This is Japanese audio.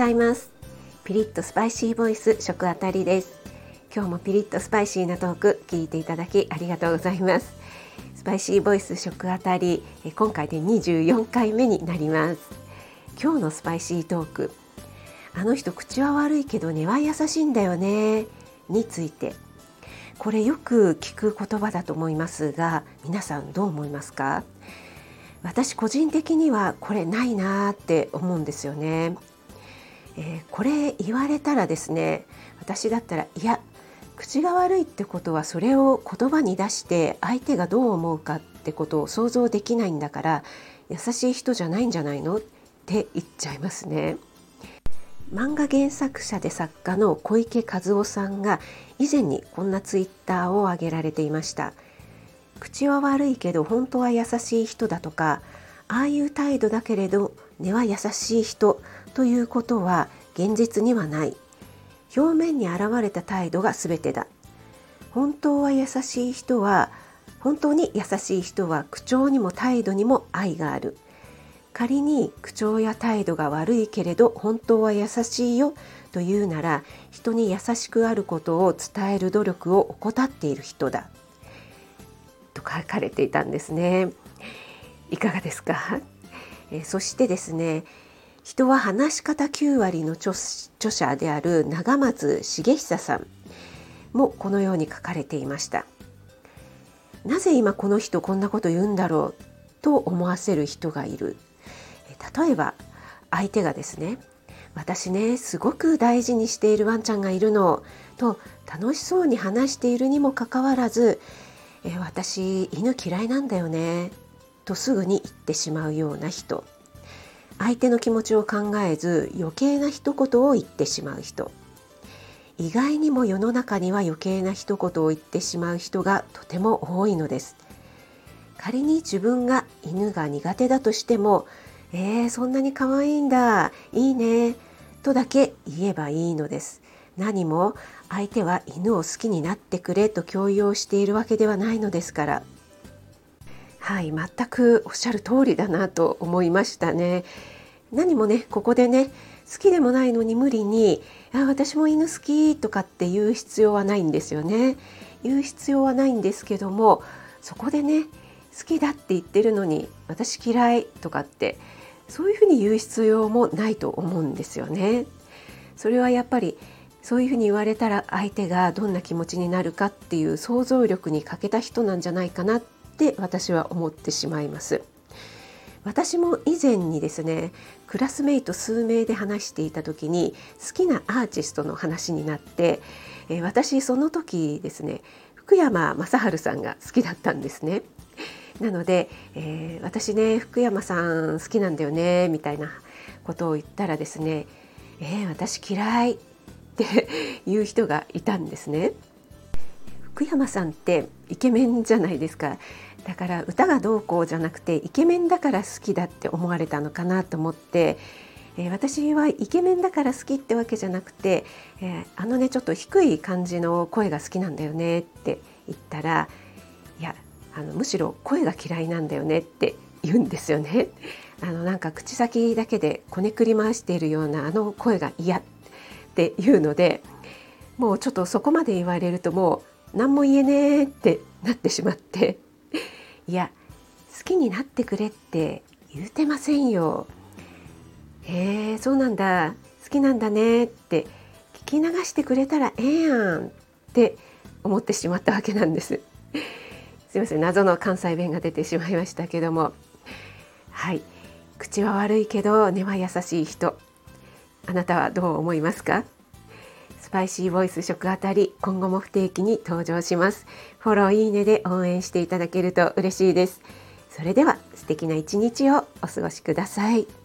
ざいます。ピリッとスパイシーボイス食あたりです。今日もピリッとスパイシーなトーク聞いていただきありがとうございます。スパイシーボイス食あたり今回で24回目になります。今日のスパイシートークあの人口は悪いけど根は優しいんだよねについて。これよく聞く言葉だと思いますが皆さんどう思いますか？私個人的にはこれないなーって思うんですよね、えー、これ言われたらですね私だったらいや口が悪いってことはそれを言葉に出して相手がどう思うかってことを想像できないんだから優しい人じゃないんじゃないの？って言っちゃいますね。漫画原作者で作家の小池和夫さんが以前にこんなツイッターを挙げられていました口は悪いけど本当は優しい人だとかああいう態度だけれど根は優しい人ということは現実にはない。表面に現れた態度が全てだ。本当は優しい人は本当に優しい人は口調にも態度にも愛がある。仮に口調や態度が悪いけれど本当は優しいよというなら人に優しくあることを伝える努力を怠っている人だ。と書かれていたんですね。いかがですか？えそしてですね人は話し方9割の著者である長松茂久さんもこのように書かれていました。なぜ今この人こんなこと言うんだろうと思わせる人がいる？例えば相手がですね私ねすごく大事にしているワンちゃんがいるの。と楽しそうに話しているにもかかわらずえ私犬嫌いなんだよね。とすぐに言ってしまうような人。相手の気持ちを考えず余計な一言を言ってしまう人。意外にも世の中には余計な一言を言ってしまう人がとても多いのです。仮に自分が犬が苦手だとしてもえー、そんなに可愛いんだいいねとだけ言えばいいのです。何も相手は犬を好きになってくれと強要しているわけではないのですから。はい全くおっしゃる通りだなと思いましたね何もねここでね好きでもないのに無理に「あ私も犬好き」とかって言う必要はないんですよね言う必要はないんですけどもそこでね好きだって言ってるのに私嫌いとかってそういうふうに言う必要もないと思うんですよね。それはやっぱりそういうふうに言われたら相手がどんな気持ちになるかっていう想像力に欠けた人なんじゃないかなって私は思ってしまいます。私も以前にですねクラスメイト数名で話していた時に好きなアーティストの話になって、えー、私その時ですね福山雅治さんが好きだったんですね。なので、えー、私ね福山さん好きなんだよねみたいなことを言ったらですね「えー、私嫌い」って いう人がいたんですね。福山さんってイケメンじゃないですかだから歌がどうこうじゃなくてイケメンだから好きだって思われたのかなと思って、えー、私はイケメンだから好きってわけじゃなくて、えー、あのねちょっと低い感じの声が好きなんだよねって言ったらいやあのむしろ声が嫌いなんだよねって言うんですよね。あのなんか口先だけでこねくり回しているようなあの声が嫌っていうのでもうちょっとそこまで言われるともう何も言えねえってなってしまっていや好きになってくれって言うてませんよ。へえそうなんだ。好きなんだね。って聞き流してくれたらええやんって思ってしまったわけなんです。すいません。謎の関西弁が出てしまいましたけども。はい。口は悪いけど根は優しい人。あなたはどう思いますか？スパイシーボイス食あたり今後も不定期に登場します。フォローいいねで応援していただけると嬉しいです。それでは素敵な一日をお過ごしください。